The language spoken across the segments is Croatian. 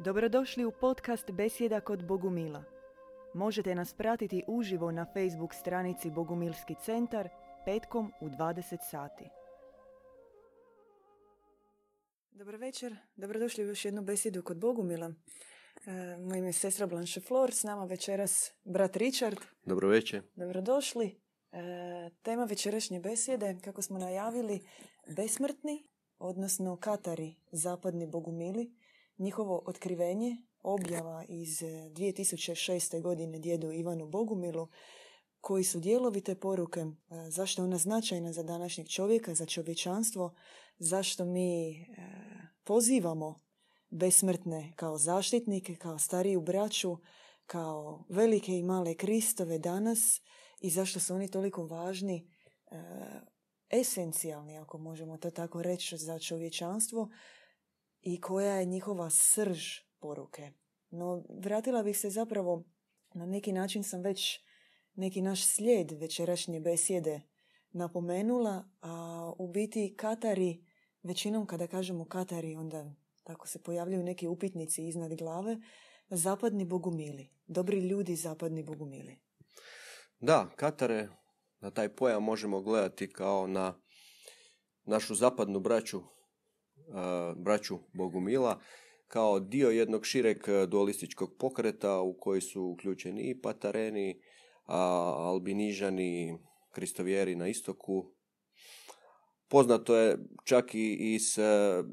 Dobrodošli u podcast Besjeda kod Bogumila. Možete nas pratiti uživo na Facebook stranici Bogumilski centar petkom u 20 sati. Dobro večer, dobrodošli u još jednu besjedu kod Bogumila. E, moje ime je sestra Blanche Flor, s nama večeras brat Richard. Dobro večer. Dobrodošli. E, tema večerašnje besjede, kako smo najavili, besmrtni, odnosno Katari, zapadni bogumili, njihovo otkrivenje, objava iz 2006. godine djedu Ivanu Bogumilu, koji su dijelovi te poruke, e, zašto je ona značajna za današnjeg čovjeka, za čovječanstvo, zašto mi e, pozivamo besmrtne kao zaštitnike, kao stariju braću, kao velike i male kristove danas i zašto su oni toliko važni, e, esencijalni, ako možemo to tako reći, za čovječanstvo i koja je njihova srž poruke. No, vratila bih se zapravo, na neki način sam već neki naš slijed večerašnje besjede napomenula, a u biti Katari, većinom kada kažemo Katari, onda tako se pojavljaju neki upitnici iznad glave, zapadni bogumili, dobri ljudi zapadni bogumili. Da, Katare, na taj pojam možemo gledati kao na našu zapadnu braću, braću Bogumila, kao dio jednog šireg dualističkog pokreta u koji su uključeni i Patareni, Albinižani, Kristovjeri na istoku. Poznato je čak i iz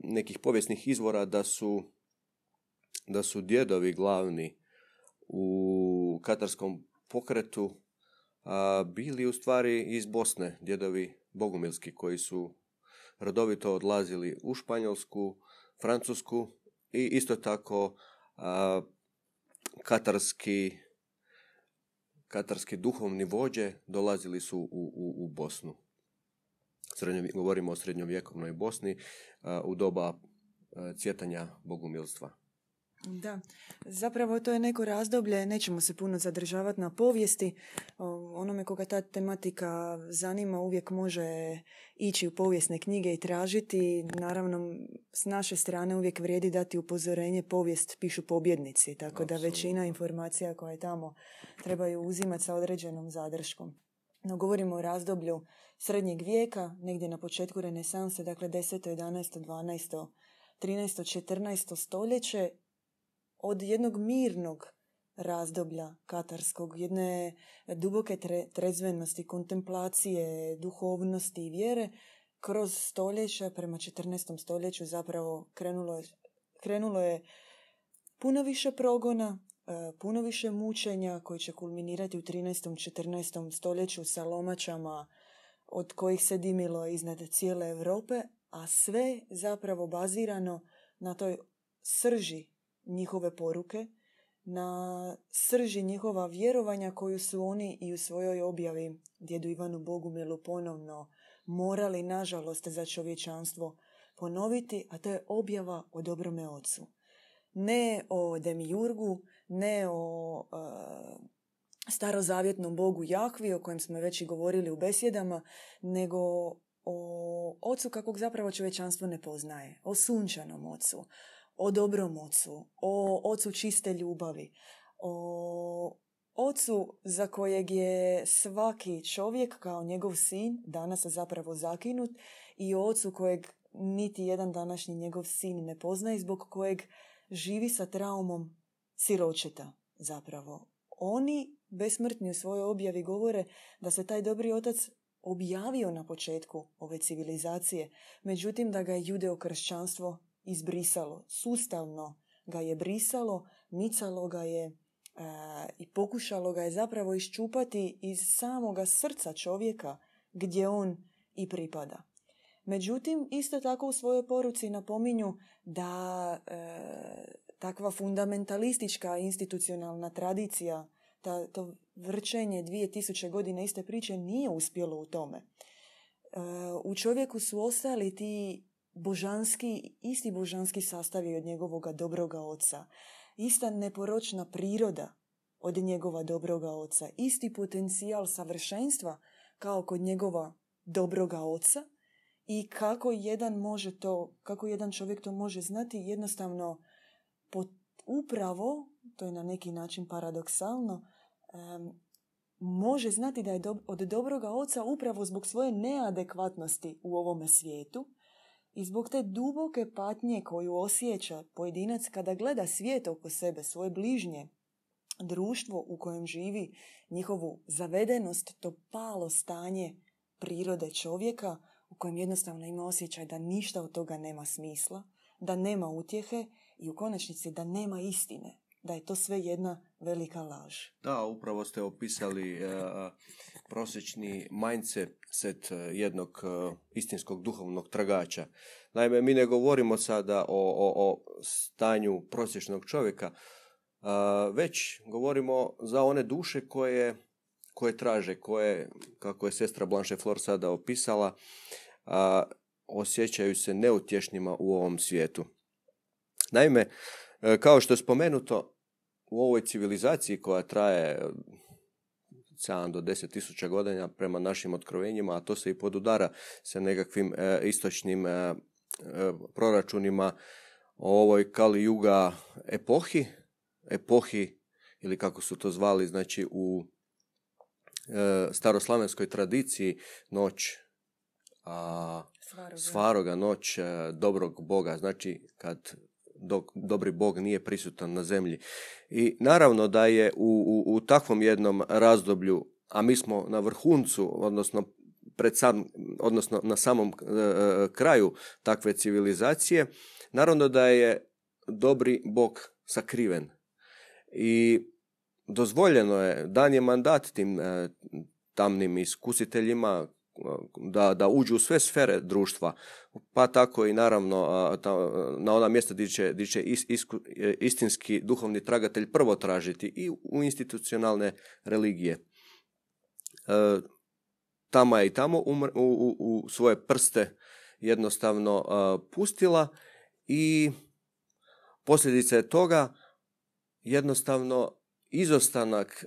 nekih povijesnih izvora da su, da su djedovi glavni u katarskom pokretu bili u stvari iz Bosne, djedovi bogumilski koji su rodovito odlazili u Španjolsku, Francusku i isto tako katarski, katarski duhovni vođe dolazili su u, u, u Bosnu. Srednjo, govorimo o srednjovjekovnoj Bosni u doba cvjetanja bogumilstva. Da, zapravo to je neko razdoblje, nećemo se puno zadržavati na povijesti. Onome koga ta tematika zanima uvijek može ići u povijesne knjige i tražiti. Naravno, s naše strane uvijek vrijedi dati upozorenje povijest pišu pobjednici, tako da većina informacija koje tamo trebaju uzimati sa određenom zadrškom. No, govorimo o razdoblju srednjeg vijeka, negdje na početku renesanse, dakle 10. 11. 12. 13. 14. stoljeće od jednog mirnog razdoblja katarskog, jedne duboke tre, trezvenosti, kontemplacije, duhovnosti i vjere, kroz stoljeća prema 14. stoljeću zapravo krenulo je, krenulo je puno više progona, e, puno više mučenja koji će kulminirati u 13. 14. stoljeću sa lomačama od kojih se dimilo iznad cijele Europe, a sve zapravo bazirano na toj srži njihove poruke, na srži njihova vjerovanja koju su oni i u svojoj objavi djedu Ivanu Bogumilu ponovno morali, nažalost, za čovječanstvo ponoviti, a to je objava o dobrome ocu. Ne o Demijurgu, ne o uh, starozavjetnom bogu Jahvi, o kojem smo već i govorili u besjedama, nego o ocu kakvog zapravo čovječanstvo ne poznaje, o sunčanom ocu, o dobrom ocu, o ocu čiste ljubavi, o ocu za kojeg je svaki čovjek kao njegov sin danas zapravo zakinut i ocu kojeg niti jedan današnji njegov sin ne poznaje zbog kojeg živi sa traumom siročeta zapravo. Oni besmrtni u svojoj objavi govore da se taj dobri otac objavio na početku ove civilizacije, međutim da ga je judeokršćanstvo izbrisalo. Sustavno ga je brisalo, micalo ga je e, i pokušalo ga je zapravo iščupati iz samoga srca čovjeka gdje on i pripada. Međutim, isto tako u svojoj poruci napominju da e, takva fundamentalistička institucionalna tradicija, ta, to vrčenje dvije tisuće godine iste priče nije uspjelo u tome. E, u čovjeku su ostali ti božanski, isti božanski sastav od njegovoga dobroga oca. Ista neporočna priroda od njegova dobroga oca. Isti potencijal savršenstva kao kod njegova dobroga oca i kako jedan može to, kako jedan čovjek to može znati jednostavno upravo, to je na neki način paradoksalno, može znati da je od dobroga oca upravo zbog svoje neadekvatnosti u ovome svijetu i zbog te duboke patnje koju osjeća pojedinac kada gleda svijet oko sebe, svoje bližnje, društvo u kojem živi, njihovu zavedenost, to palo stanje prirode čovjeka u kojem jednostavno ima osjećaj da ništa od toga nema smisla, da nema utjehe i u konačnici da nema istine, da je to sve jedna velika laž. Da, upravo ste opisali uh, prosječni mindset e, jednog uh, istinskog duhovnog tragača. Naime, mi ne govorimo sada o, o, o stanju prosječnog čovjeka, već govorimo za one duše koje, koje traže, koje, kako je sestra Blanche Flor sada opisala, osjećaju se neutješnjima u ovom svijetu. Naime, kao što je spomenuto, u ovoj civilizaciji koja traje 7 do 10 tisuća godina prema našim otkrovenjima, a to se i podudara sa nekakvim e, istočnim e, proračunima o ovoj Kali Juga epohi, epohi ili kako su to zvali, znači u staroslavenskoj tradiciji noć a, svaroga. svaroga noć dobrog Boga, znači kad dok dobri Bog nije prisutan na zemlji. I naravno da je u, u, u takvom jednom razdoblju, a mi smo na vrhuncu, odnosno pred sam, odnosno na samom e, e, kraju takve civilizacije, naravno da je dobri Bog sakriven. I dozvoljeno je, dan je mandat tim e, tamnim iskusiteljima da, da uđu u sve sfere društva, pa tako i naravno na ona mjesta gdje će, gdje će e, istinski duhovni tragatelj prvo tražiti i u institucionalne religije. E, tamo je i tamo u, u, u svoje prste jednostavno pustila i posljedica je toga jednostavno izostanak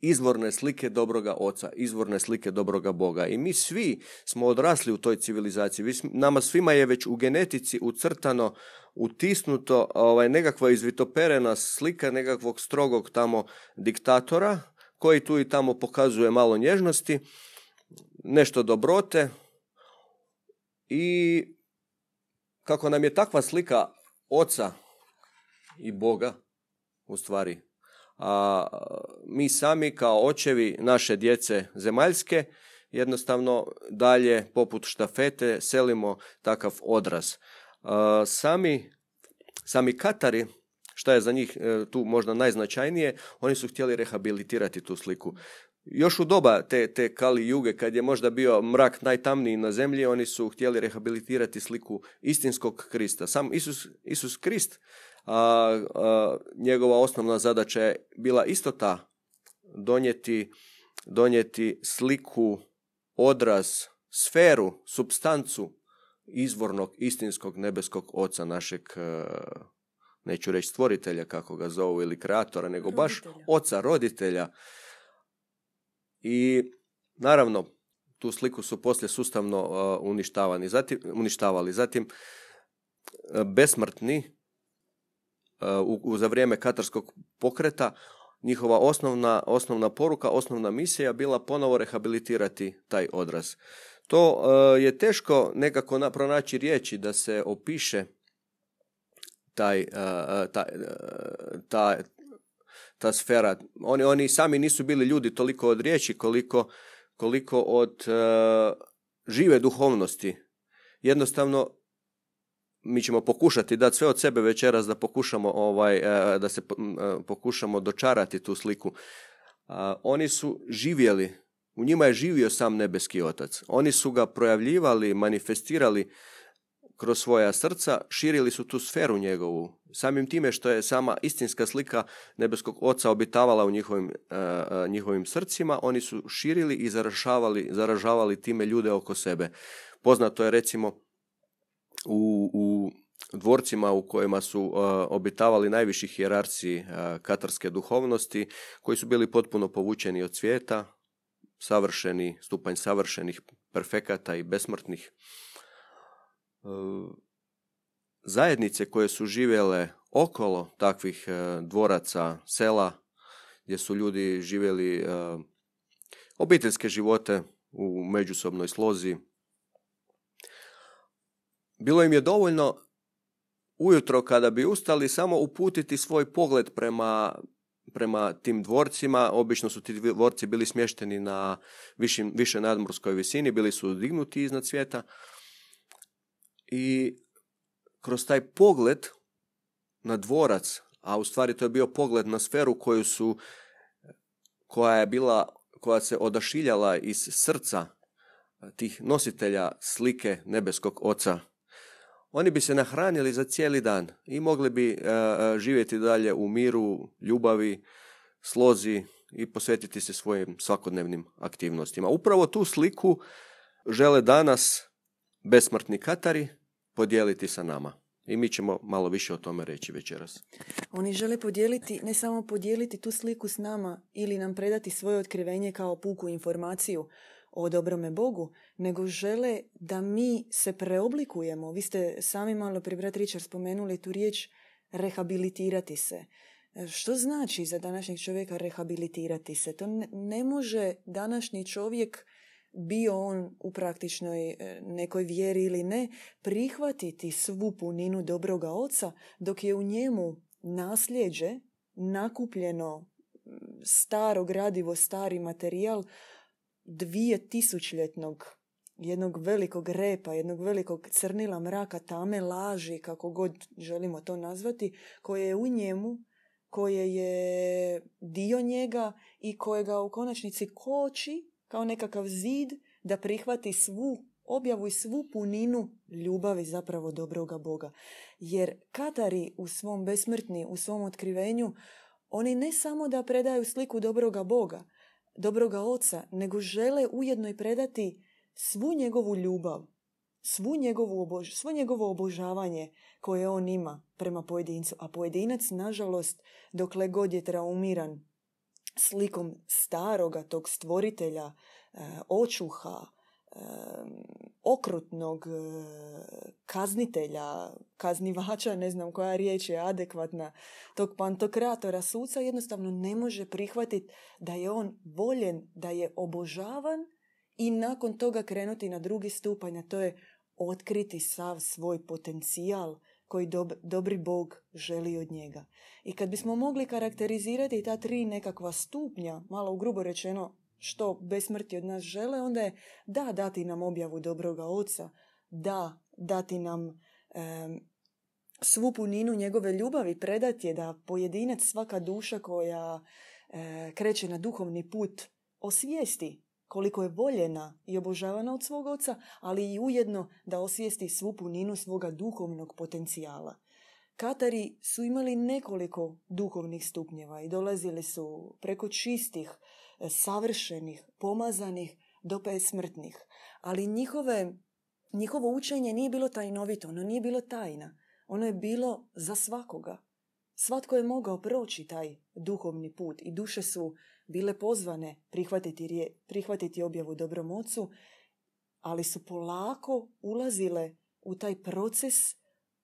izvorne slike dobroga oca, izvorne slike dobroga Boga. I mi svi smo odrasli u toj civilizaciji. Nama svima je već u genetici ucrtano, utisnuto ovaj, nekakva izvitoperena slika nekakvog strogog tamo diktatora koji tu i tamo pokazuje malo nježnosti, nešto dobrote i kako nam je takva slika oca i Boga u stvari a mi sami kao očevi naše djece zemaljske jednostavno dalje poput štafete selimo takav odraz. Sami, sami Katari, šta je za njih e, tu možda najznačajnije, oni su htjeli rehabilitirati tu sliku. Još u doba te, te Kali Juge, kad je možda bio mrak najtamniji na zemlji, oni su htjeli rehabilitirati sliku istinskog Krista. Sam Isus, Isus Krist a, njegova osnovna zadaća je bila isto ta donijeti, donijeti sliku, odraz, sferu, substancu izvornog istinskog nebeskog oca našeg neću reći stvoritelja kako ga zovu ili kreatora, nego baš oca, roditelja. I naravno, tu sliku su poslije sustavno uništavani, zatim, uništavali. Zatim, besmrtni u, za vrijeme katarskog pokreta njihova osnovna, osnovna poruka, osnovna misija bila ponovo rehabilitirati taj odraz. To e, je teško nekako na, pronaći riječi da se opiše taj, uh, ta, ta, ta sfera. Oni, oni sami nisu bili ljudi toliko od riječi koliko, koliko od žive duhovnosti. Jednostavno mi ćemo pokušati dati sve od sebe večeras da pokušamo ovaj e, da se e, pokušamo dočarati tu sliku. Oni su živjeli, u njima je živio sam nebeski otac. Oni su ga projavljivali, manifestirali kroz svoja srca, širili su tu sferu njegovu. Samim time što je sama istinska slika nebeskog oca obitavala u njihovim, e, njihovim srcima, oni su širili i zaražavali, zaražavali time ljude oko sebe. Poznato je recimo u, u dvorcima u kojima su uh, obitavali najviši hijerarci uh, katarske duhovnosti, koji su bili potpuno povučeni od svijeta, savršeni, stupanj savršenih perfekata i besmrtnih. Uh, zajednice koje su živjele okolo takvih e, dvoraca, sela, gdje su ljudi živjeli e, obiteljske živote u međusobnoj slozi. Bilo im je dovoljno ujutro kada bi ustali samo uputiti svoj pogled prema, prema tim dvorcima. Obično su ti dvorci bili smješteni na višim, više nadmorskoj visini, bili su dignuti iznad svijeta. I kroz taj pogled na dvorac, a u stvari to je bio pogled na sferu koju su, koja je bila, koja se odašiljala iz srca tih nositelja slike nebeskog oca. Oni bi se nahranili za cijeli dan i mogli bi uh, živjeti dalje u miru, ljubavi, slozi i posvetiti se svojim svakodnevnim aktivnostima. Upravo tu sliku žele danas besmrtni Katari podijeliti sa nama. I mi ćemo malo više o tome reći večeras. Oni žele podijeliti, ne samo podijeliti tu sliku s nama ili nam predati svoje otkrivenje kao puku informaciju o dobrome Bogu, nego žele da mi se preoblikujemo. Vi ste sami malo pri brat Richard spomenuli tu riječ rehabilitirati se. Što znači za današnjeg čovjeka rehabilitirati se? To ne može današnji čovjek bio on u praktičnoj e, nekoj vjeri ili ne, prihvatiti svu puninu dobroga oca, dok je u njemu nasljeđe, nakupljeno staro gradivo, stari materijal, dvije tisućljetnog jednog velikog repa, jednog velikog crnila mraka, tame laži, kako god želimo to nazvati, koje je u njemu, koje je dio njega i kojega u konačnici koči kao nekakav zid da prihvati svu objavu i svu puninu ljubavi zapravo dobroga Boga. Jer Katari u svom besmrtni, u svom otkrivenju, oni ne samo da predaju sliku dobroga Boga, dobroga Oca, nego žele ujedno i predati svu njegovu ljubav, svu njegovu obož, svo njegovo obožavanje koje on ima prema pojedincu. A pojedinac, nažalost, dokle god je traumiran slikom staroga tog stvoritelja, e, očuha, okrutnog e, kaznitelja, kaznivača, ne znam koja riječ je adekvatna, tog pantokratora suca jednostavno ne može prihvatiti da je on voljen, da je obožavan i nakon toga krenuti na drugi stupanj, a to je otkriti sav svoj potencijal koji dobri Bog želi od njega. I kad bismo mogli karakterizirati ta tri nekakva stupnja, malo u grubo rečeno što besmrti od nas žele, onda je da dati nam objavu dobroga oca, da dati nam svu puninu njegove ljubavi, predati je da pojedinac, svaka duša koja e, kreće na duhovni put osvijesti koliko je voljena i obožavana od svog oca, ali i ujedno da osvijesti svu puninu svoga duhovnog potencijala. Katari su imali nekoliko duhovnih stupnjeva i dolazili su preko čistih, e, savršenih, pomazanih do besmrtnih. Ali njihove, njihovo učenje nije bilo tajnovito, ono nije bilo tajna. Ono je bilo za svakoga. Svatko je mogao proći taj duhovni put i duše su bile pozvane prihvatiti, prihvatiti objavu dobrom ocu, ali su polako ulazile u taj proces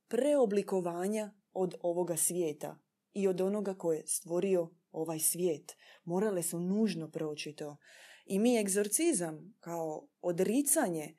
preoblikovanja od ovoga svijeta i od onoga koje je stvorio ovaj svijet. Morale su nužno proći to. I mi egzorcizam kao odricanje,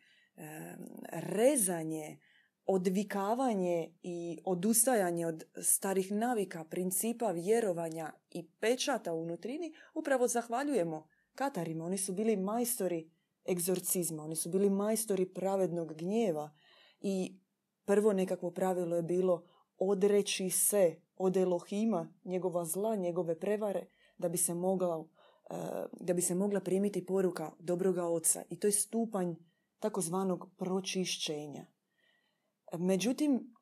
rezanje, odvikavanje i odustajanje od starih navika, principa, vjerovanja i pečata u nutrini, upravo zahvaljujemo Katarima. Oni su bili majstori egzorcizma, oni su bili majstori pravednog gnjeva i prvo nekakvo pravilo je bilo odreći se od Elohima, njegova zla, njegove prevare, da bi se mogla, eh, da bi se mogla primiti poruka dobroga oca. I to je stupanj takozvanog pročišćenja. Međutim,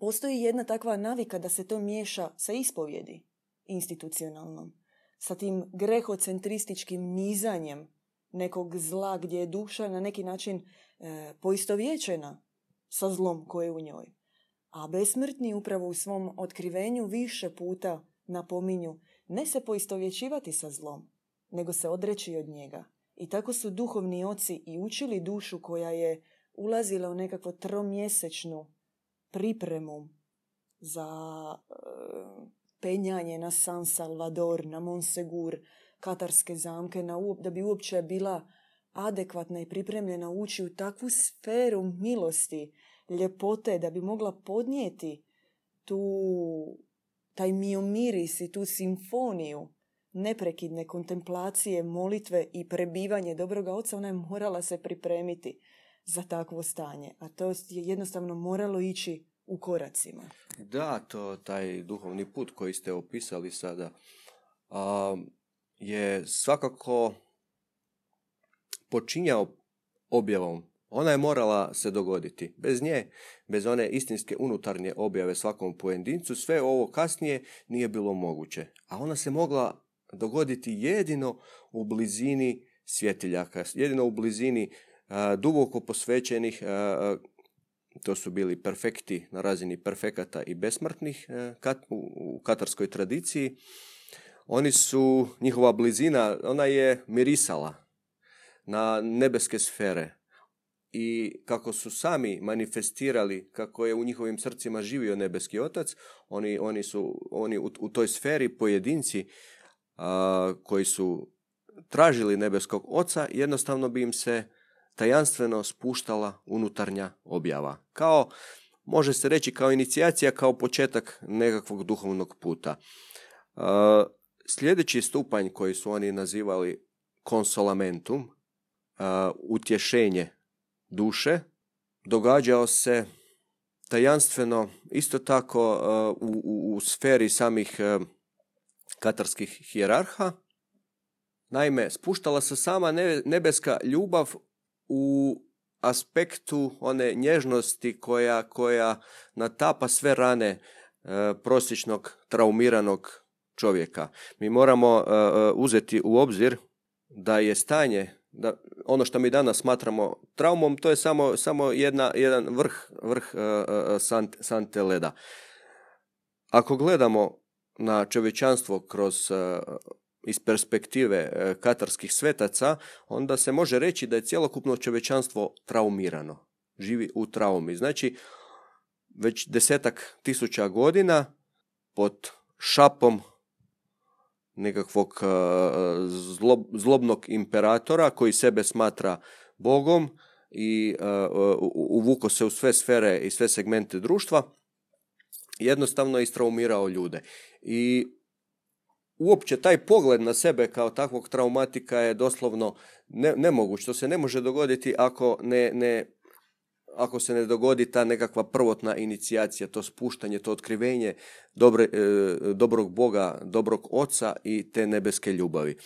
postoji jedna takva navika da se to miješa sa ispovjedi institucionalnom, sa tim grehocentrističkim nizanjem nekog zla gdje je duša na neki način e, poistovjećena sa zlom koje je u njoj. A besmrtni upravo u svom otkrivenju više puta napominju ne se poistovjećivati sa zlom, nego se odreći od njega. I tako su duhovni oci i učili dušu koja je ulazila u nekakvu tromjesečnu pripremu za e, penjanje na San Salvador, na Monsegur, katarske zamke, na, da bi uopće bila adekvatna i pripremljena ući u takvu sferu milosti, ljepote, da bi mogla podnijeti tu, taj miomiris i tu simfoniju neprekidne kontemplacije, molitve i prebivanje dobroga oca, ona je morala se pripremiti za takvo stanje. A to je jednostavno moralo ići u koracima. Da, to taj duhovni put koji ste opisali sada a, je svakako počinjao objavom. Ona je morala se dogoditi. Bez nje, bez one istinske unutarnje objave svakom pojedincu, sve ovo kasnije nije bilo moguće. A ona se mogla dogoditi jedino u blizini svjetiljaka, jedino u blizini duboko posvećenih, to su bili perfekti na razini perfekata i besmrtnih u katarskoj tradiciji. Oni su, njihova blizina, ona je mirisala na nebeske sfere i kako su sami manifestirali kako je u njihovim srcima živio nebeski otac, oni, oni su oni u, u toj sferi pojedinci koji su tražili nebeskog oca, jednostavno bi im se tajanstveno spuštala unutarnja objava. Kao, može se reći, kao inicijacija, kao početak nekakvog duhovnog puta. sljedeći stupanj koji su oni nazivali konsolamentum, utješenje duše, događao se tajanstveno isto tako u, u, u sferi samih katarskih hijerarha. Naime, spuštala se sama nebeska ljubav u aspektu one nježnosti koja, koja natapa sve rane e, prosječnog traumiranog čovjeka. Mi moramo uzeti u obzir da je stanje da ono što mi danas smatramo traumom, to je samo, samo jedna, jedan vrh, vrh sante, sante leda. Ako gledamo na čovječanstvo kroz e, iz perspektive e, katarskih svetaca, onda se može reći da je cjelokupno čovječanstvo traumirano. Živi u traumi. Znači, već desetak tisuća godina pod šapom nekakvog e, zlobnog imperatora koji sebe smatra Bogom i uvuko se u sve sfere i sve segmente društva, jednostavno je istraumirao ljude. I uopće taj pogled na sebe kao takvog traumatika je doslovno ne, nemoguć. To se ne može dogoditi ako ne, ne, ako se ne dogodi ta nekakva prvotna inicijacija, to spuštanje, to otkrivenje dobre, e, dobrog Boga, dobrog Oca i te nebeske ljubavi.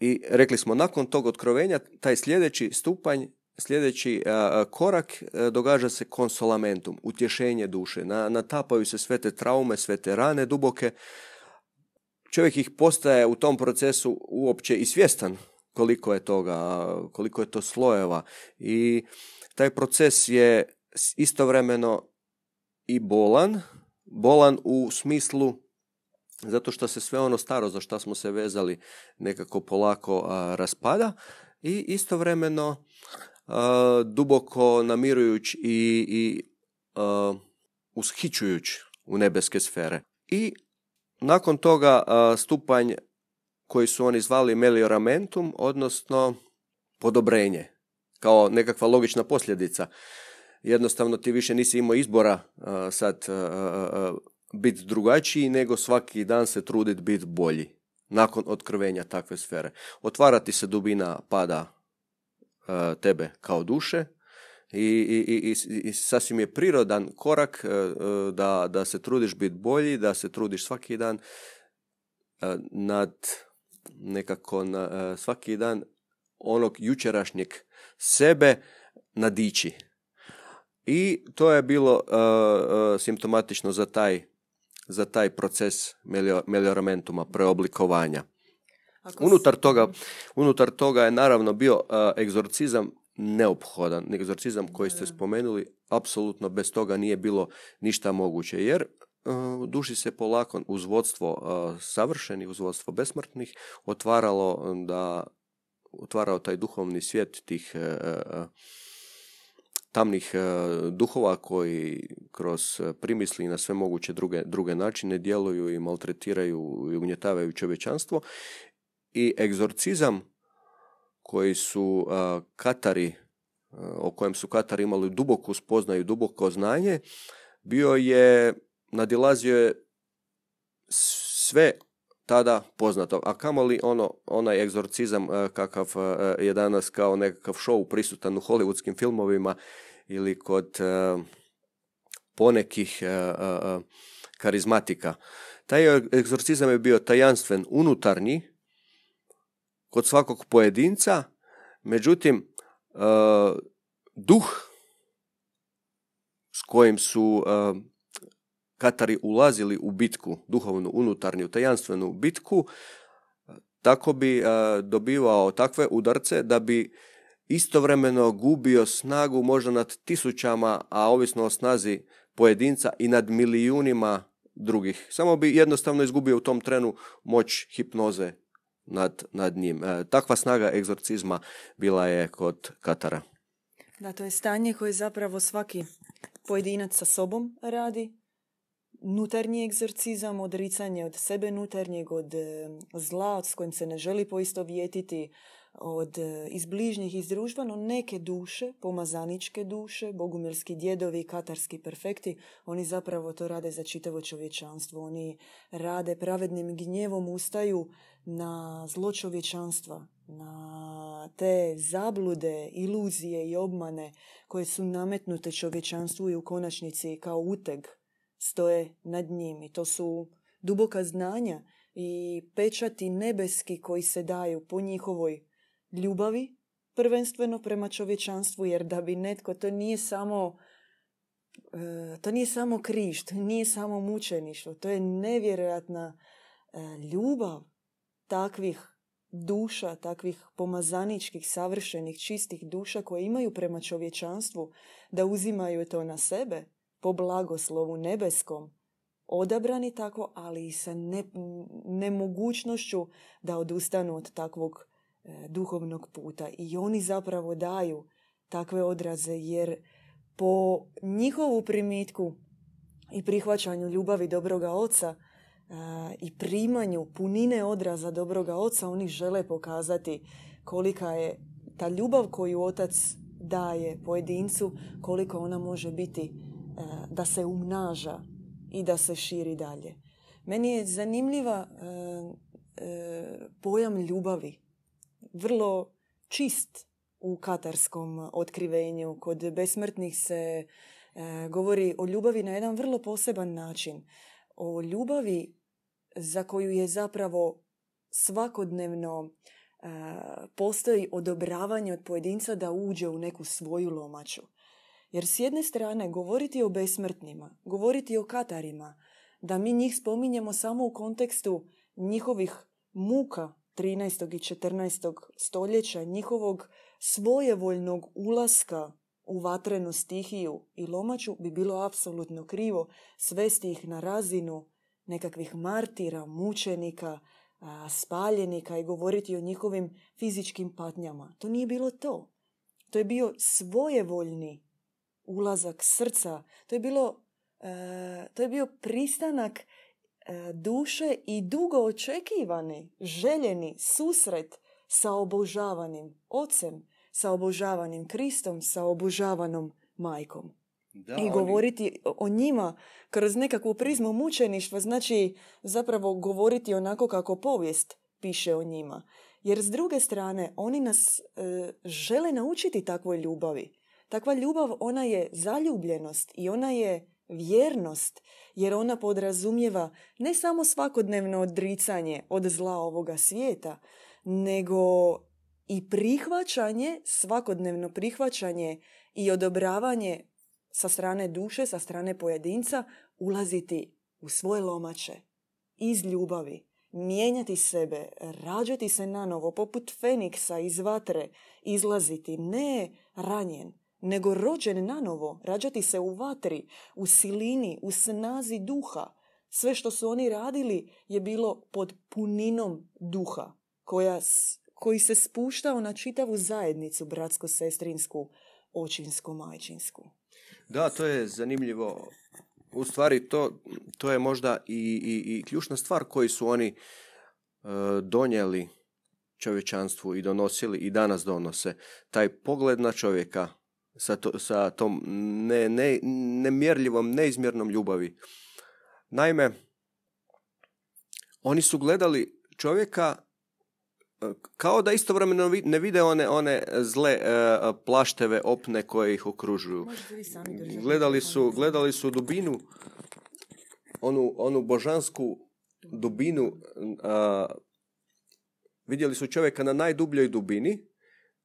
I rekli smo, nakon tog otkrovenja, taj sljedeći stupanj Sljedeći korak e, događa se konsolamentum, utješenje duše. natapaju se sve te traume, sve te rane duboke. Čovjek ih postaje u tom procesu uopće i svjestan koliko je toga, koliko je to slojeva. I taj proces je istovremeno i bolan, bolan u smislu zato što se sve ono staro za što smo se vezali nekako polako raspada i istovremeno duboko namirujuć i, i uh, ushićujuć u nebeske sfere. I nakon toga stupanj koji su oni zvali melioramentum, odnosno podobrenje, kao nekakva logična posljedica. Jednostavno ti više nisi imao izbora sad biti drugačiji, nego svaki dan se truditi biti bolji nakon otkrivenja takve sfere. Otvarati se dubina pada E, tebe kao duše i, i, i, i sasvim je prirodan korak da, da se trudiš biti bolji, da se trudiš svaki dan nad nekako na, svaki dan onog jučerašnjeg sebe nadići. I to je bilo uh, simptomatično za taj, za taj proces melioramentuma, preoblikovanja. Unutar toga, unutar toga je naravno bio uh, egzorcizam neophodan, egzorcizam koji ste spomenuli, apsolutno bez toga nije bilo ništa moguće, jer duši se polako uz vodstvo uh, savršenih, uz vodstvo besmrtnih, otvaralo da otvarao taj duhovni svijet tih tamnih e, duhova koji kroz primisli na sve moguće druge, druge načine djeluju i maltretiraju i ugnjetavaju čovječanstvo i egzorcizam koji su Katari o kojem su Katari imali duboku spoznaju, duboko znanje, bio je, nadilazio je sve tada poznato. A kamoli ono, onaj egzorcizam kakav je danas kao nekakav show prisutan u hollywoodskim filmovima ili kod ponekih karizmatika. Taj egzorcizam je bio tajanstven, unutarnji, kod svakog pojedinca, međutim, duh s kojim su Katari ulazili u bitku, duhovnu, unutarnju, tajanstvenu bitku, tako bi dobivao takve udarce da bi istovremeno gubio snagu možda nad tisućama, a ovisno o snazi pojedinca i nad milijunima drugih. Samo bi jednostavno izgubio u tom trenu moć hipnoze nad, nad njim. E, takva snaga egzorcizma bila je kod Katara. Da, to je stanje koje zapravo svaki pojedinac sa sobom radi. Nutarnji egzorcizam, odricanje od sebe nutarnjeg, od e, zla s kojim se ne želi poistovjetiti, od e, iz bližnjih iz društva, no neke duše, pomazaničke duše, bogumilski djedovi, katarski perfekti, oni zapravo to rade za čitavo čovječanstvo. Oni rade pravednim gnjevom, ustaju na zlo čovječanstva, na te zablude, iluzije i obmane koje su nametnute čovječanstvu i u konačnici kao uteg stoje nad njim. I to su duboka znanja i pečati nebeski koji se daju po njihovoj ljubavi, prvenstveno prema čovječanstvu, jer da bi netko, to nije samo e, to nije samo križ, to nije samo mučeništvo, to je nevjerojatna e, ljubav takvih duša, takvih pomazaničkih, savršenih, čistih duša koje imaju prema čovječanstvu, da uzimaju to na sebe po blagoslovu nebeskom, odabrani tako, ali i sa nemogućnošću da odustanu od takvog e, duhovnog puta. I oni zapravo daju takve odraze, jer po njihovu primitku i prihvaćanju ljubavi dobroga oca, i primanju punine odraza dobroga oca oni žele pokazati kolika je ta ljubav koju otac daje pojedincu, koliko ona može biti da se umnaža i da se širi dalje. Meni je zanimljiva pojam ljubavi. Vrlo čist u katarskom otkrivenju. Kod besmrtnih se govori o ljubavi na jedan vrlo poseban način. O ljubavi za koju je zapravo svakodnevno e, postoji odobravanje od pojedinca da uđe u neku svoju lomaču. Jer s jedne strane govoriti o besmrtnima, govoriti o katarima, da mi njih spominjemo samo u kontekstu njihovih muka 13. i 14. stoljeća, njihovog svojevoljnog ulaska u vatrenu stihiju i lomaču bi bilo apsolutno krivo svesti ih na razinu nekakvih martira, mučenika, spaljenika i govoriti o njihovim fizičkim patnjama. To nije bilo to. To je bio svojevoljni ulazak srca. To je, bilo, e, to je bio pristanak e, duše i dugo očekivani, željeni susret sa obožavanim ocem, sa obožavanim Kristom, sa obožavanom majkom. Da, I govoriti o njima kroz nekakvu prizmu mučeništva znači zapravo govoriti onako kako povijest piše o njima. Jer s druge strane, oni nas e, žele naučiti takvoj ljubavi. Takva ljubav, ona je zaljubljenost i ona je vjernost, jer ona podrazumijeva ne samo svakodnevno odricanje od zla ovoga svijeta, nego i prihvaćanje, svakodnevno prihvaćanje i odobravanje sa strane duše, sa strane pojedinca, ulaziti u svoje lomače iz ljubavi, mijenjati sebe, rađati se na novo, poput Feniksa iz vatre, izlaziti ne ranjen, nego rođen na novo, rađati se u vatri, u silini, u snazi duha. Sve što su oni radili je bilo pod puninom duha, koja, koji se spuštao na čitavu zajednicu bratsko-sestrinsku očinsko-majčinsku. Da, to je zanimljivo. U stvari, to, to je možda i, i, i ključna stvar koju su oni e, donijeli čovječanstvu i donosili i danas donose. Taj pogled na čovjeka sa, to, sa tom ne, ne, nemjerljivom, neizmjernom ljubavi. Naime, oni su gledali čovjeka kao da istovremeno ne vide one, one zle uh, plašteve opne koje ih okružuju. Gledali su, gledali su dubinu, onu, onu božansku dubinu, uh, vidjeli su čovjeka na najdubljoj dubini,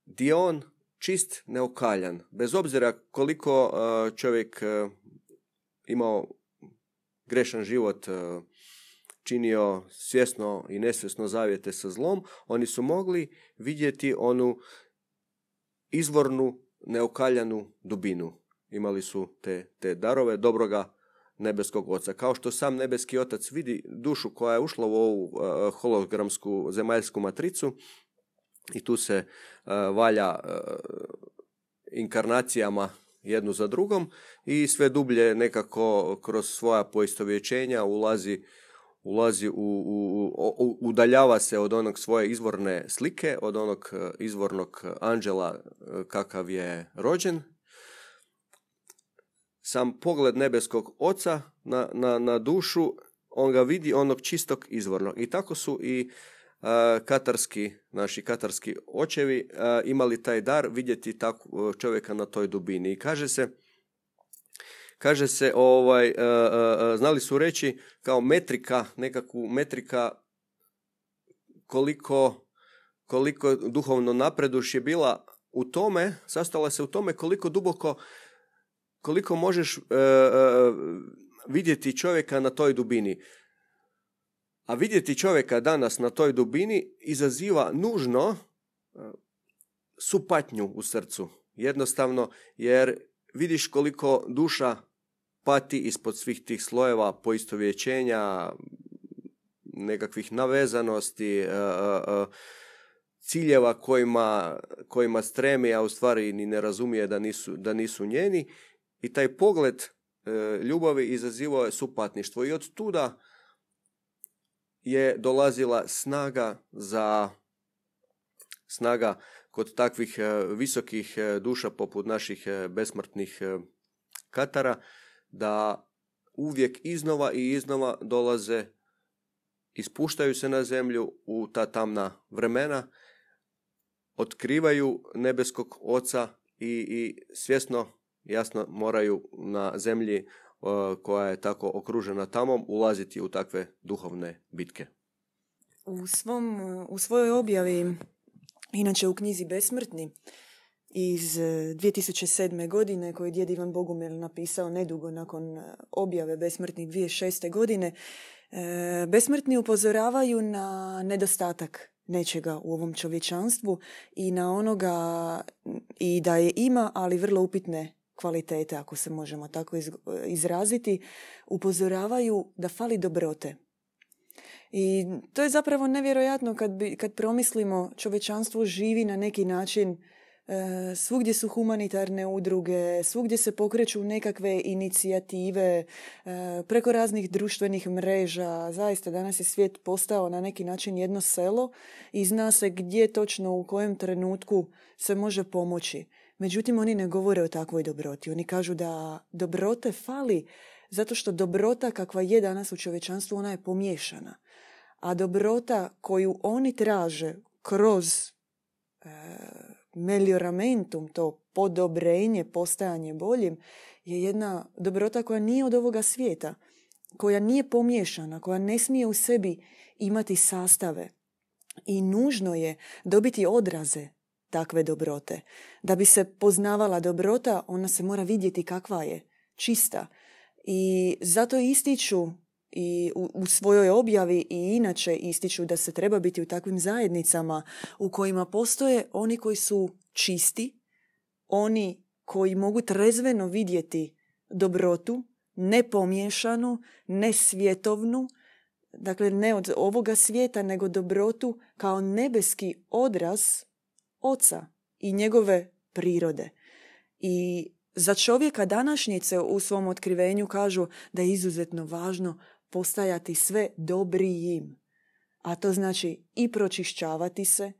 gdje on čist, neokaljan. Bez obzira koliko uh, čovjek imao grešan život, činio svjesno i nesvjesno zavjete sa zlom, oni su mogli vidjeti onu izvornu, neokaljanu dubinu. Imali su te, te darove dobroga nebeskog oca. Kao što sam nebeski otac vidi dušu koja je ušla u ovu uh, hologramsku zemaljsku matricu i tu se uh, valja uh, inkarnacijama jednu za drugom i sve dublje nekako kroz svoja poistovjećenja ulazi ulazi u, u, u, udaljava se od onog svoje izvorne slike, od onog e, izvornog anđela e, kakav je rođen. Sam pogled nebeskog oca na, na, na dušu, on ga vidi onog čistog izvornog. I tako su i katarski, naši katarski očevi imali taj dar vidjeti tak, čovjeka na toj dubini. I kaže se kaže se, ovaj, znali su reći kao metrika, nekakvu metrika koliko, koliko duhovno napreduš je bila u tome, sastala se u tome koliko duboko, koliko možeš uh, vidjeti čovjeka na toj dubini. A vidjeti čovjeka danas na toj dubini izaziva nužno supatnju u srcu. Jednostavno, jer vidiš koliko duša pati ispod svih tih slojeva poistovjećenja, nekakvih navezanosti, e, e, e, ciljeva kojima, kojima stremi, a u stvari ni ne razumije da nisu, da nisu njeni. I taj pogled ljubavi izazivao je supatništvo. I od tuda je dolazila snaga za snaga kod takvih visokih duša poput naših besmrtnih katara da uvijek iznova i iznova dolaze, ispuštaju se na zemlju u ta tamna vremena, otkrivaju nebeskog oca i, i svjesno, jasno moraju na zemlji koja je tako okružena tamom ulaziti u takve duhovne bitke. U, svom, u svojoj objavi, inače u knjizi Besmrtni, iz 2007. E, godine koju je djed Ivan Bogumil napisao nedugo nakon e, objave Besmrtnih 2006. godine. E, besmrtni upozoravaju na nedostatak nečega u ovom čovječanstvu i na onoga i da je ima, ali vrlo upitne kvalitete, ako se možemo tako izraziti, upozoravaju da fali dobrote. I to je zapravo nevjerojatno kad, bi, kad promislimo čovječanstvo živi na neki način E, svugdje su humanitarne udruge, svugdje se pokreću nekakve inicijative e, preko raznih društvenih mreža. Zaista danas je svijet postao na neki način jedno selo i zna se gdje točno u kojem trenutku se može pomoći. Međutim, oni ne govore o takvoj dobroti. Oni kažu da dobrote fali zato što dobrota kakva je danas u čovječanstvu, ona je pomiješana. A dobrota koju oni traže kroz e, melioramentum, to podobrenje, postajanje boljim, je jedna dobrota koja nije od ovoga svijeta, koja nije pomiješana, koja ne smije u sebi imati sastave. I nužno je dobiti odraze takve dobrote. Da bi se poznavala dobrota, ona se mora vidjeti kakva je, čista. I zato ističu i u, u svojoj objavi i inače ističu da se treba biti u takvim zajednicama u kojima postoje oni koji su čisti, oni koji mogu trezveno vidjeti dobrotu, ne pomiješanu, ne svjetovnu, dakle ne od ovoga svijeta, nego dobrotu kao nebeski odraz oca i njegove prirode. I za čovjeka današnjice u svom otkrivenju kažu da je izuzetno važno postajati sve dobrijim. A to znači i pročišćavati se,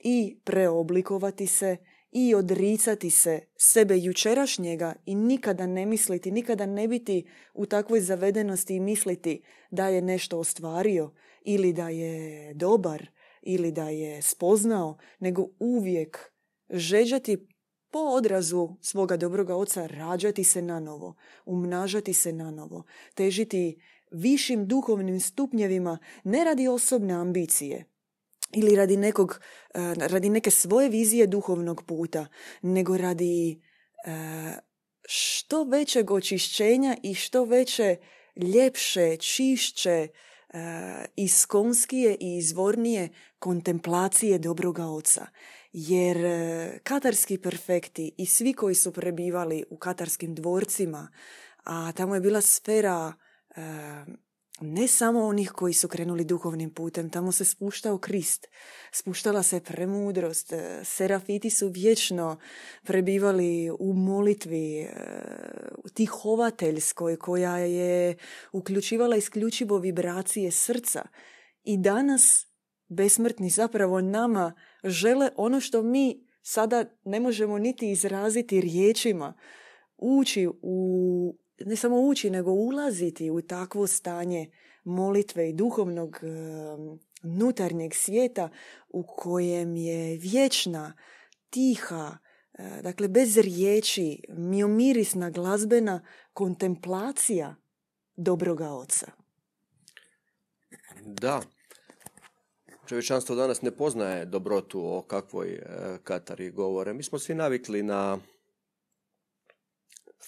i preoblikovati se, i odricati se sebe jučerašnjega i nikada ne misliti, nikada ne biti u takvoj zavedenosti i misliti da je nešto ostvario ili da je dobar ili da je spoznao, nego uvijek žeđati po odrazu svoga dobroga oca rađati se na novo, umnažati se na novo, težiti višim duhovnim stupnjevima ne radi osobne ambicije ili radi nekog, eh, radi neke svoje vizije duhovnog puta, nego radi eh, što većeg očišćenja i što veće ljepše, čišće, iskonskije i izvornije kontemplacije dobroga oca. Jer katarski perfekti i svi koji su prebivali u katarskim dvorcima, a tamo je bila sfera ne samo onih koji su krenuli duhovnim putem, tamo se spuštao Krist, spuštala se premudrost, e, serafiti su vječno prebivali u molitvi e, tihovateljskoj koja je uključivala isključivo vibracije srca. I danas besmrtni zapravo nama žele ono što mi sada ne možemo niti izraziti riječima, ući u ne samo ući, nego ulaziti u takvo stanje molitve i duhovnog nutarnjeg svijeta u kojem je vječna, tiha, e, dakle bez riječi, miomirisna glazbena kontemplacija dobroga oca. Da, čovječanstvo danas ne poznaje dobrotu o kakvoj e, Katari govore. Mi smo svi navikli na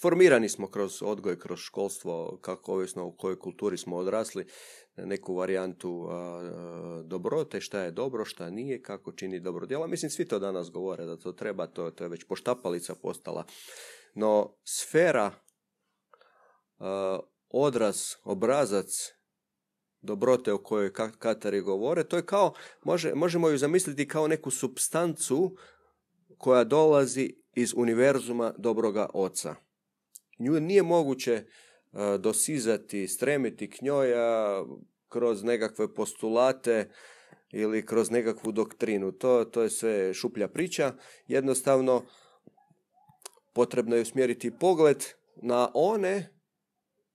formirani smo kroz odgoj, kroz školstvo, kako ovisno u kojoj kulturi smo odrasli, neku varijantu dobrote, šta je dobro, šta nije, kako čini dobro djela. Mislim, svi to danas govore da to treba, to, to je već poštapalica postala. No, sfera, odraz, obrazac dobrote o kojoj Katari govore, to je kao, može, možemo ju zamisliti kao neku substancu koja dolazi iz univerzuma dobroga oca. Nju nije moguće e, dosizati, stremiti k njoj kroz nekakve postulate ili kroz nekakvu doktrinu. To, to je sve šuplja priča. Jednostavno, potrebno je usmjeriti pogled na one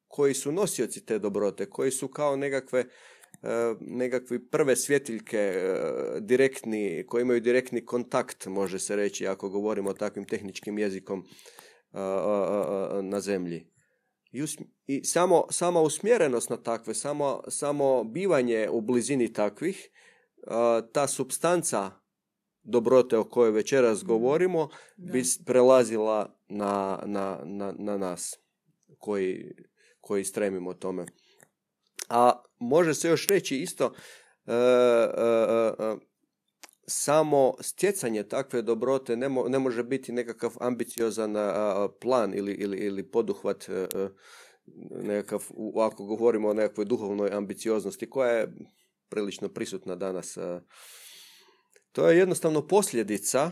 koji su nosioci te dobrote, koji su kao nekakve e, nekakvi prve svjetiljke e, direktni, koji imaju direktni kontakt, može se reći, ako govorimo o takvim tehničkim jezikom na zemlji. I, i samo, sama usmjerenost na takve, samo, samo bivanje u blizini takvih, ta substanca dobrote o kojoj večeras mhm. govorimo bi prelazila na, na, na, na nas koji, koji stremimo tome. A može se još reći isto, e, e, e, samo stjecanje takve dobrote ne, ne može biti nekakav ambiciozan plan ili, ili, ili poduhvat e, e, nekakav, ako govorimo o nekakvoj duhovnoj ambicioznosti koja je prilično prisutna danas. To je jednostavno posljedica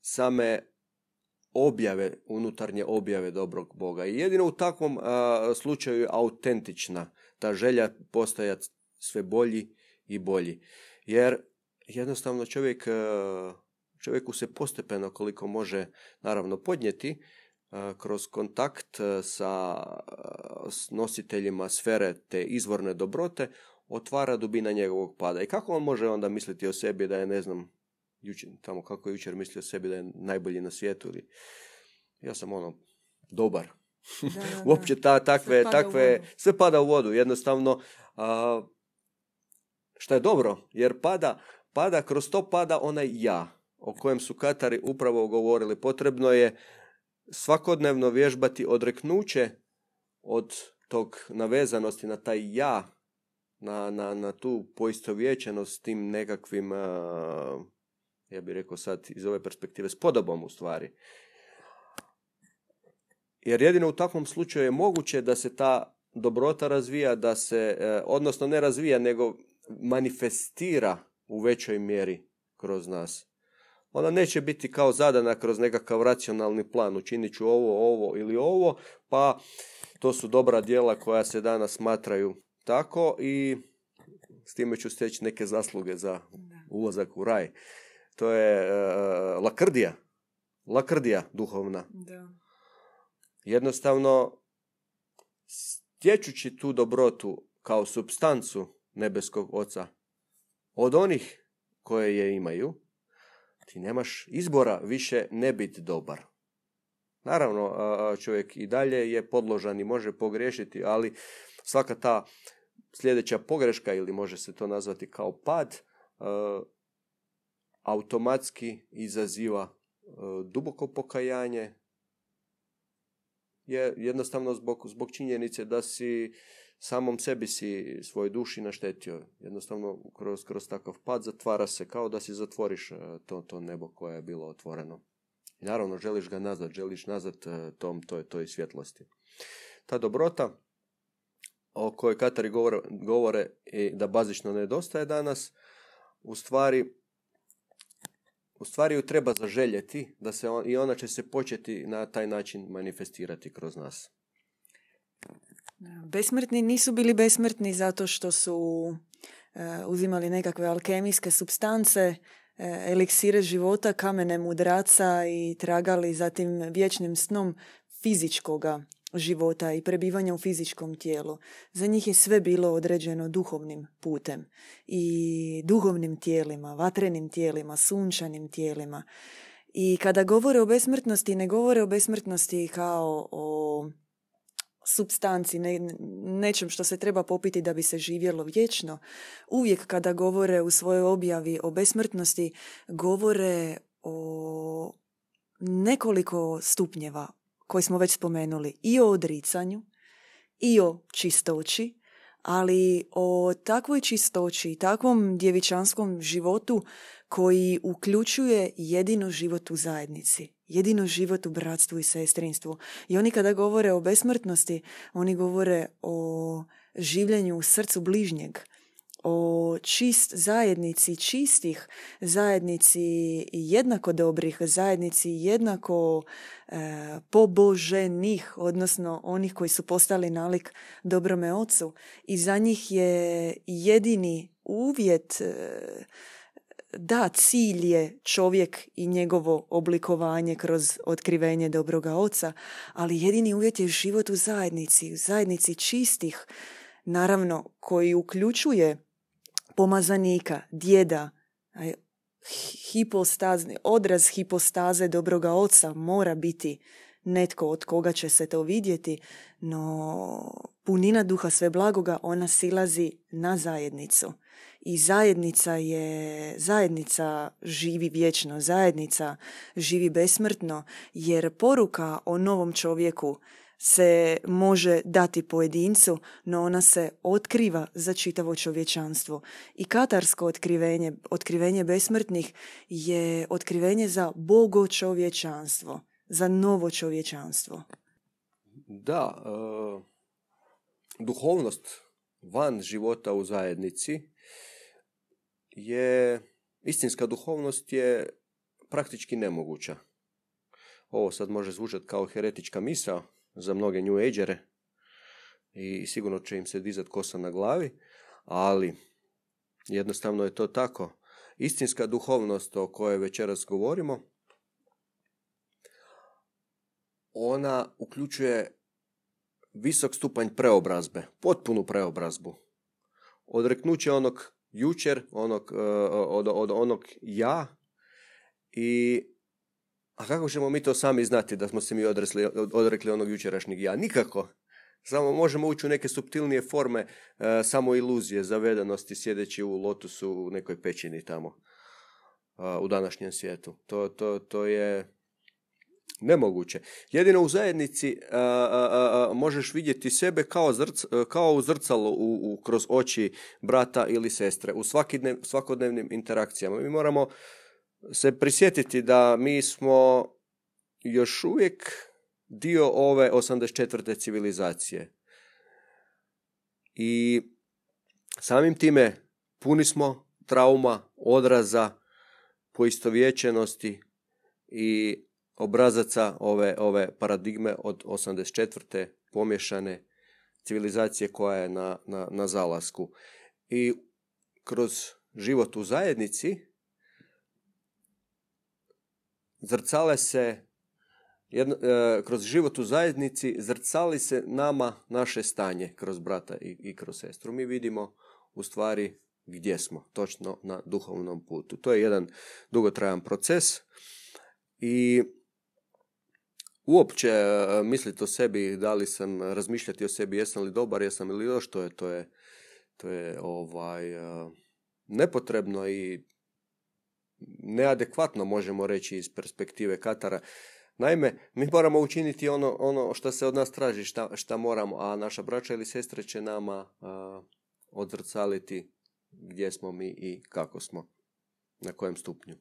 same objave, unutarnje objave dobrog Boga. I jedino u takvom slučaju je autentična ta želja postajati sve bolji i bolji. Jer jednostavno čovjek, e, čovjeku se postepeno koliko može naravno podnijeti e, kroz kontakt e, sa nositeljima sfere te izvorne dobrote otvara dubina njegovog pada. I kako on može onda misliti o sebi da je, ne znam, jučer, tamo kako je jučer mislio o sebi da je najbolji na svijetu ili ja sam ono dobar. Uopće ta, takve, sve takve, sve pada u vodu. Jednostavno, a, šta je dobro, jer pada, pada, kroz to pada onaj ja, o kojem su Katari upravo govorili. Potrebno je svakodnevno vježbati odreknuće od tog navezanosti na taj ja, na, na, na tu poistovjećenost s tim nekakvim, ja bih rekao sad iz ove perspektive, s podobom u stvari. Jer jedino u takvom slučaju je moguće da se ta dobrota razvija, da se, e, odnosno ne razvija, nego manifestira u većoj mjeri kroz nas. Ona neće biti kao zadana kroz nekakav racionalni plan, učinit ću ovo, ovo ili ovo, pa to su dobra djela koja se danas smatraju tako i s time ću steći neke zasluge za ulazak u raj. To je uh, lakrdija, lakrdija duhovna. Da. Jednostavno, stječući tu dobrotu kao substancu nebeskog oca od onih koje je imaju, ti nemaš izbora više ne biti dobar. Naravno, čovjek i dalje je podložan i može pogriješiti, ali svaka ta sljedeća pogreška, ili može se to nazvati kao pad, automatski izaziva duboko pokajanje, je jednostavno zbog, zbog činjenice da si samom sebi si svoj duši naštetio. Jednostavno kroz, kroz takav pad zatvara se kao da si zatvoriš e, to, to nebo koje je bilo otvoreno. I naravno želiš ga nazad, želiš nazad e, tom, toj, toj svjetlosti. Ta dobrota o kojoj Katari govore, govore i da bazično nedostaje danas, u stvari u stvari ju treba zaželjeti da se on, i ona će se početi na taj način manifestirati kroz nas. Besmrtni nisu bili besmrtni zato što su e, uzimali nekakve alkemijske substance, e, eliksire života, kamene mudraca i tragali za tim vječnim snom fizičkoga života i prebivanja u fizičkom tijelu. Za njih je sve bilo određeno duhovnim putem i duhovnim tijelima, vatrenim tijelima, sunčanim tijelima. I kada govore o besmrtnosti, ne govore o besmrtnosti kao o substanci, ne, nečem što se treba popiti da bi se živjelo vječno. Uvijek kada govore u svojoj objavi o besmrtnosti, govore o nekoliko stupnjeva koji smo već spomenuli i o odricanju i o čistoći, ali o takvoj čistoći i takvom djevičanskom životu koji uključuje jedino život u zajednici, jedino život u bratstvu i sestrinstvu. I oni kada govore o besmrtnosti, oni govore o življenju u srcu bližnjeg, o čist zajednici čistih, zajednici jednako dobrih, zajednici jednako e, poboženih, odnosno onih koji su postali nalik dobrome ocu. I za njih je jedini uvjet e, da, cilj je čovjek i njegovo oblikovanje kroz otkrivenje dobroga oca, ali jedini uvjet je život u zajednici, u zajednici čistih, naravno koji uključuje pomazanika, djeda, hipostazni, odraz hipostaze dobroga oca mora biti netko od koga će se to vidjeti, no punina duha sve blagoga, ona silazi na zajednicu. I zajednica je, zajednica živi vječno, zajednica živi besmrtno, jer poruka o novom čovjeku se može dati pojedincu, no ona se otkriva za čitavo čovječanstvo. I katarsko otkrivenje, otkrivenje besmrtnih je otkrivenje za bogo čovječanstvo, za novo čovječanstvo. Da, e, duhovnost van života u zajednici je, istinska duhovnost je praktički nemoguća. Ovo sad može zvučati kao heretička misao, za mnoge New Agere i sigurno će im se dizati kosa na glavi, ali jednostavno je to tako. Istinska duhovnost o kojoj večeras govorimo, ona uključuje visok stupanj preobrazbe, potpunu preobrazbu. Odreknuće onog jučer, onog, e, od, od onog ja i a kako ćemo mi to sami znati da smo se mi odresli, odrekli onog jučerašnjeg ja? Nikako. Samo možemo ući u neke subtilnije forme e, samo iluzije, zavedanosti, sjedeći u lotusu u nekoj pećini tamo e, u današnjem svijetu. To, to, to je nemoguće. Jedino u zajednici e, možeš vidjeti sebe kao, zrc, kao u zrcalo u, u, kroz oči brata ili sestre u svakodnevnim interakcijama. Mi moramo se prisjetiti da mi smo još uvijek dio ove 84. civilizacije. I samim time puni smo trauma, odraza, poistovjećenosti i obrazaca ove, ove paradigme od 84. pomješane civilizacije koja je na, na, na zalasku. I kroz život u zajednici zrcale se jedno, e, kroz život u zajednici zrcali se nama naše stanje kroz brata i, i kroz sestru. Mi vidimo u stvari gdje smo, točno na duhovnom putu. To je jedan dugotrajan proces i uopće e, misliti o sebi, da li sam razmišljati o sebi, jesam li dobar, jesam li još, to je, to je, to je ovaj, e, nepotrebno i neadekvatno možemo reći iz perspektive Katara. Naime, mi moramo učiniti ono, ono što se od nas traži, šta, šta moramo, a naša braća ili sestre će nama a, odzrcaliti gdje smo mi i kako smo, na kojem stupnju.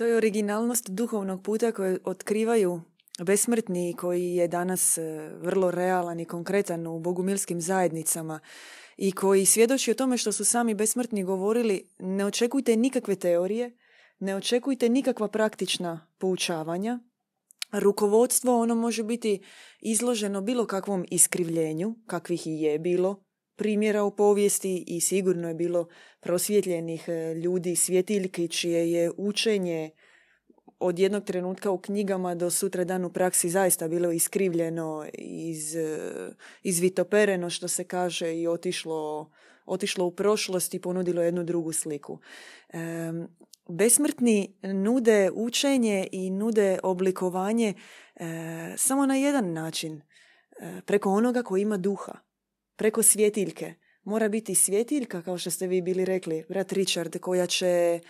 To je originalnost duhovnog puta koje otkrivaju besmrtni koji je danas e, vrlo realan i konkretan u bogumilskim zajednicama i koji svjedoči o tome što su sami besmrtni govorili ne očekujte nikakve teorije, ne očekujte nikakva praktična poučavanja. Rukovodstvo ono može biti izloženo bilo kakvom iskrivljenju, kakvih i je bilo, primjera u povijesti i sigurno je bilo prosvjetljenih e, ljudi svjetiljki čije je učenje od jednog trenutka u knjigama do sutra dan u praksi zaista bilo iskrivljeno, iz, e, izvitopereno što se kaže i otišlo, otišlo u prošlost i ponudilo jednu drugu sliku. E, besmrtni nude učenje i nude oblikovanje e, samo na jedan način, e, preko onoga koji ima duha, preko svjetiljke. Mora biti svjetiljka, kao što ste vi bili rekli, brat Richard, koja će e,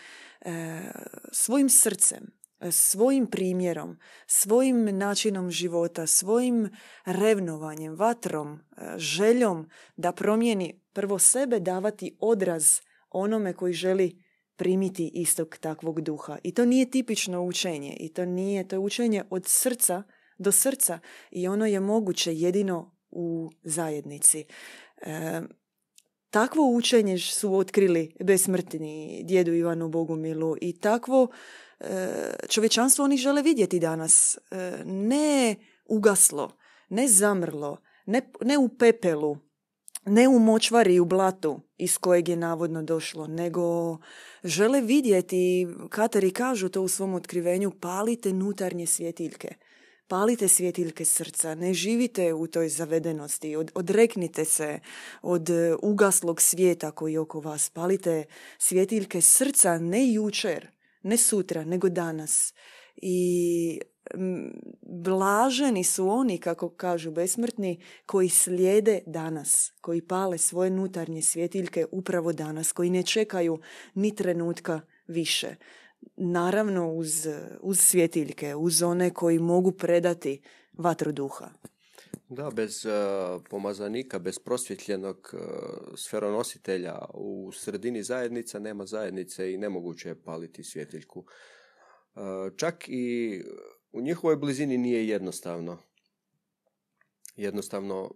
svojim srcem, svojim primjerom, svojim načinom života, svojim revnovanjem, vatrom, željom da promijeni prvo sebe, davati odraz onome koji želi primiti istog takvog duha. I to nije tipično učenje i to nije, to je učenje od srca do srca i ono je moguće jedino u zajednici. E, takvo učenje su otkrili besmrtni djedu Ivanu Bogumilu i takvo e, čovječanstvo oni žele vidjeti danas. E, ne ugaslo, ne zamrlo, ne, ne u pepelu, ne u močvari u blatu iz kojeg je navodno došlo, nego žele vidjeti, katari kažu to u svom otkrivenju, palite nutarnje svjetiljke. Palite svjetiljke srca, ne živite u toj zavedenosti, od, odreknite se od ugaslog svijeta koji je oko vas. Palite svjetiljke srca ne jučer, ne sutra, nego danas. I blaženi su oni, kako kažu besmrtni, koji slijede danas, koji pale svoje nutarnje svjetiljke upravo danas, koji ne čekaju ni trenutka više. Naravno uz, uz svjetiljke, uz one koji mogu predati vatru duha. Da, bez uh, pomazanika, bez prosvjetljenog uh, sferonositelja u sredini zajednica nema zajednice i nemoguće je paliti svjetiljku. Uh, čak i u njihovoj blizini nije jednostavno. Jednostavno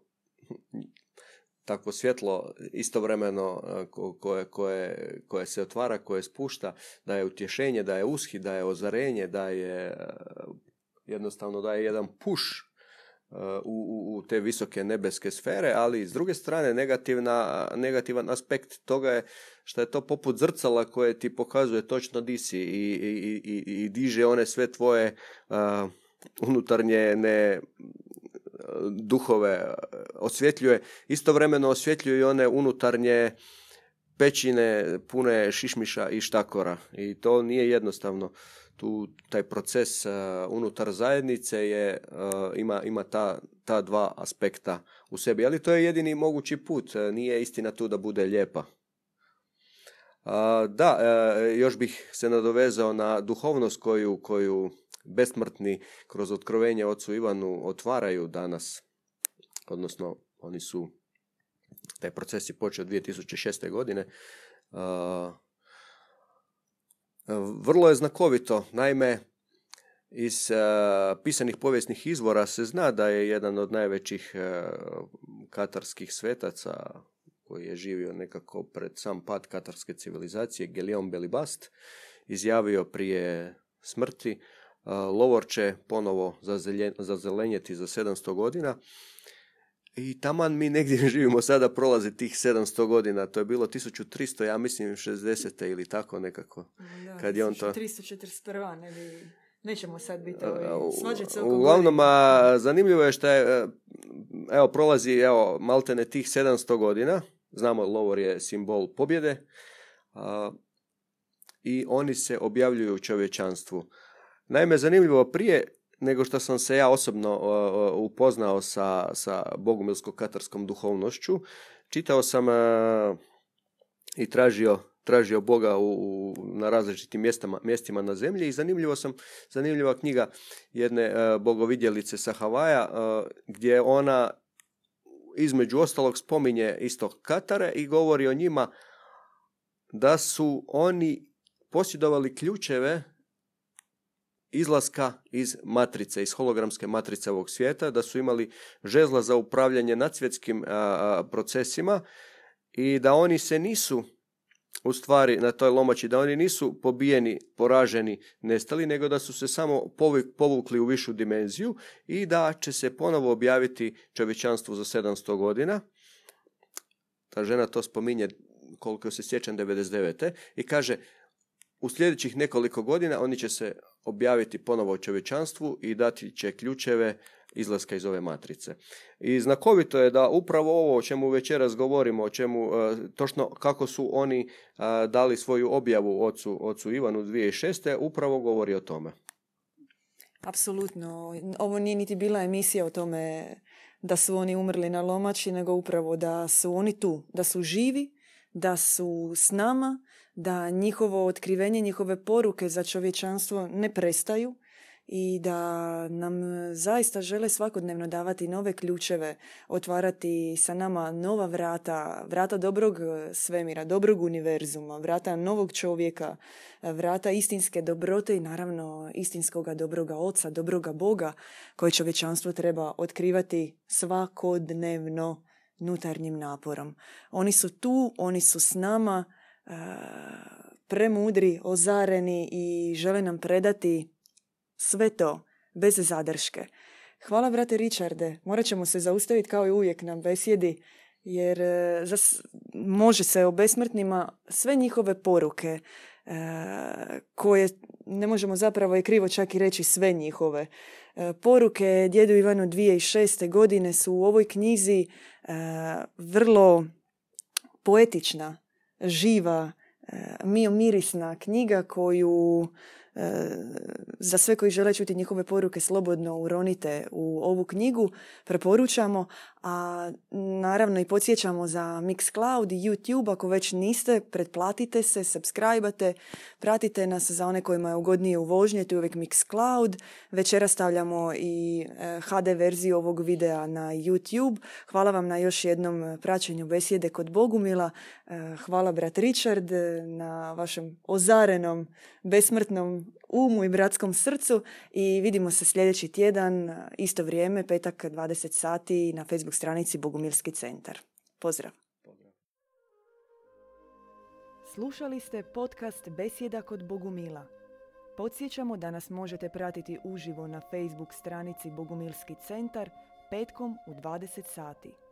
takvo svjetlo istovremeno e, koje, koje, koje se otvara, koje spušta, da je utješenje, da je ushi, da je ozarenje, da je e, jednostavno da je jedan puš e, u, u te visoke nebeske sfere, ali s druge strane negativna, negativan aspekt toga je što je to poput zrcala koje ti pokazuje točno di si i, i, i, i diže one sve tvoje uh, unutarnje ne duhove osvjetljuje, istovremeno osvjetljuje i one unutarnje pećine pune šišmiša i štakora. I to nije jednostavno. Tu taj proces uh, unutar zajednice je uh, ima, ima ta, ta dva aspekta u sebi. Ali to je jedini mogući put. Nije istina tu da bude lijepa. Da, e, još bih se nadovezao na duhovnost koju, koju besmrtni kroz otkrovenje ocu Ivanu otvaraju danas. Odnosno, oni su, taj proces je počeo 2006. godine. Vrlo je znakovito, naime, iz pisanih povijesnih izvora se zna da je jedan od najvećih katarskih svetaca koji je živio nekako pred sam pad katarske civilizacije, Gelion Belibast, izjavio prije smrti Lovor će ponovo zazelenjeti za 700 godina. I taman mi negdje živimo sada prolazi tih 700 godina. To je bilo 1300, ja mislim 60. ili tako nekako. Da, kad je on to... 341. Ne bi... Nećemo sad biti ovaj, svađati se oko Uglavnom, a, zanimljivo je što je, e, evo, prolazi, evo, maltene tih 700 godina. Znamo, lovor je simbol pobjede. A, I oni se objavljuju u čovječanstvu. Naime, zanimljivo prije nego što sam se ja osobno upoznao sa, sa bogumilsko-katarskom duhovnošću, čitao sam i tražio tražio Boga u, na različitim mjestama, mjestima na zemlji i zanimljivo sam, zanimljiva knjiga jedne bogovidjelice sa Havaja gdje ona između ostalog spominje isto Katare i govori o njima da su oni posjedovali ključeve izlaska iz matrice, iz hologramske matrice ovog svijeta, da su imali žezla za upravljanje nadsvjetskim procesima i da oni se nisu u stvari na toj lomači, da oni nisu pobijeni, poraženi, nestali, nego da su se samo povukli u višu dimenziju i da će se ponovo objaviti čovječanstvo za 700 godina. Ta žena to spominje koliko se sjećam 99. i kaže u sljedećih nekoliko godina oni će se objaviti ponovo o čovječanstvu i dati će ključeve izlaska iz ove matrice. I znakovito je da upravo ovo o čemu večeras govorimo, o čemu e, točno kako su oni e, dali svoju objavu ocu, ocu Ivanu 2006. upravo govori o tome. Apsolutno. Ovo nije niti bila emisija o tome da su oni umrli na lomači, nego upravo da su oni tu, da su živi, da su s nama, da njihovo otkrivenje, njihove poruke za čovječanstvo ne prestaju i da nam zaista žele svakodnevno davati nove ključeve, otvarati sa nama nova vrata, vrata dobrog svemira, dobrog univerzuma, vrata novog čovjeka, vrata istinske dobrote i naravno istinskoga dobroga oca, dobroga Boga koje čovječanstvo treba otkrivati svakodnevno nutarnjim naporom. Oni su tu, oni su s nama, premudri, ozareni i žele nam predati sve to bez zadrške. Hvala, brate Richarde. Morat ćemo se zaustaviti kao i uvijek na besjedi, jer e, može se o besmrtnima sve njihove poruke, e, koje ne možemo zapravo i krivo čak i reći sve njihove. Poruke djedu Ivanu 2006. godine su u ovoj knjizi vrlo poetična, živa, mio mirisna knjiga koju za sve koji žele čuti njihove poruke slobodno uronite u ovu knjigu, preporučamo, a naravno i podsjećamo za Mixcloud i YouTube, ako već niste, pretplatite se, subscribe pratite nas za one kojima je ugodnije u vožnje, tu je uvijek Mixcloud, večera stavljamo i HD e, verziju ovog videa na YouTube. Hvala vam na još jednom praćenju besjede kod Bogumila, e, hvala brat Richard na vašem ozarenom, besmrtnom umu i bratskom srcu i vidimo se sljedeći tjedan, isto vrijeme, petak 20 sati na Facebook stranici Bogumilski centar. Pozdrav! Slušali ste podcast Besjeda kod Bogumila. Podsjećamo da nas možete pratiti uživo na Facebook stranici Bogumilski centar petkom u 20 sati.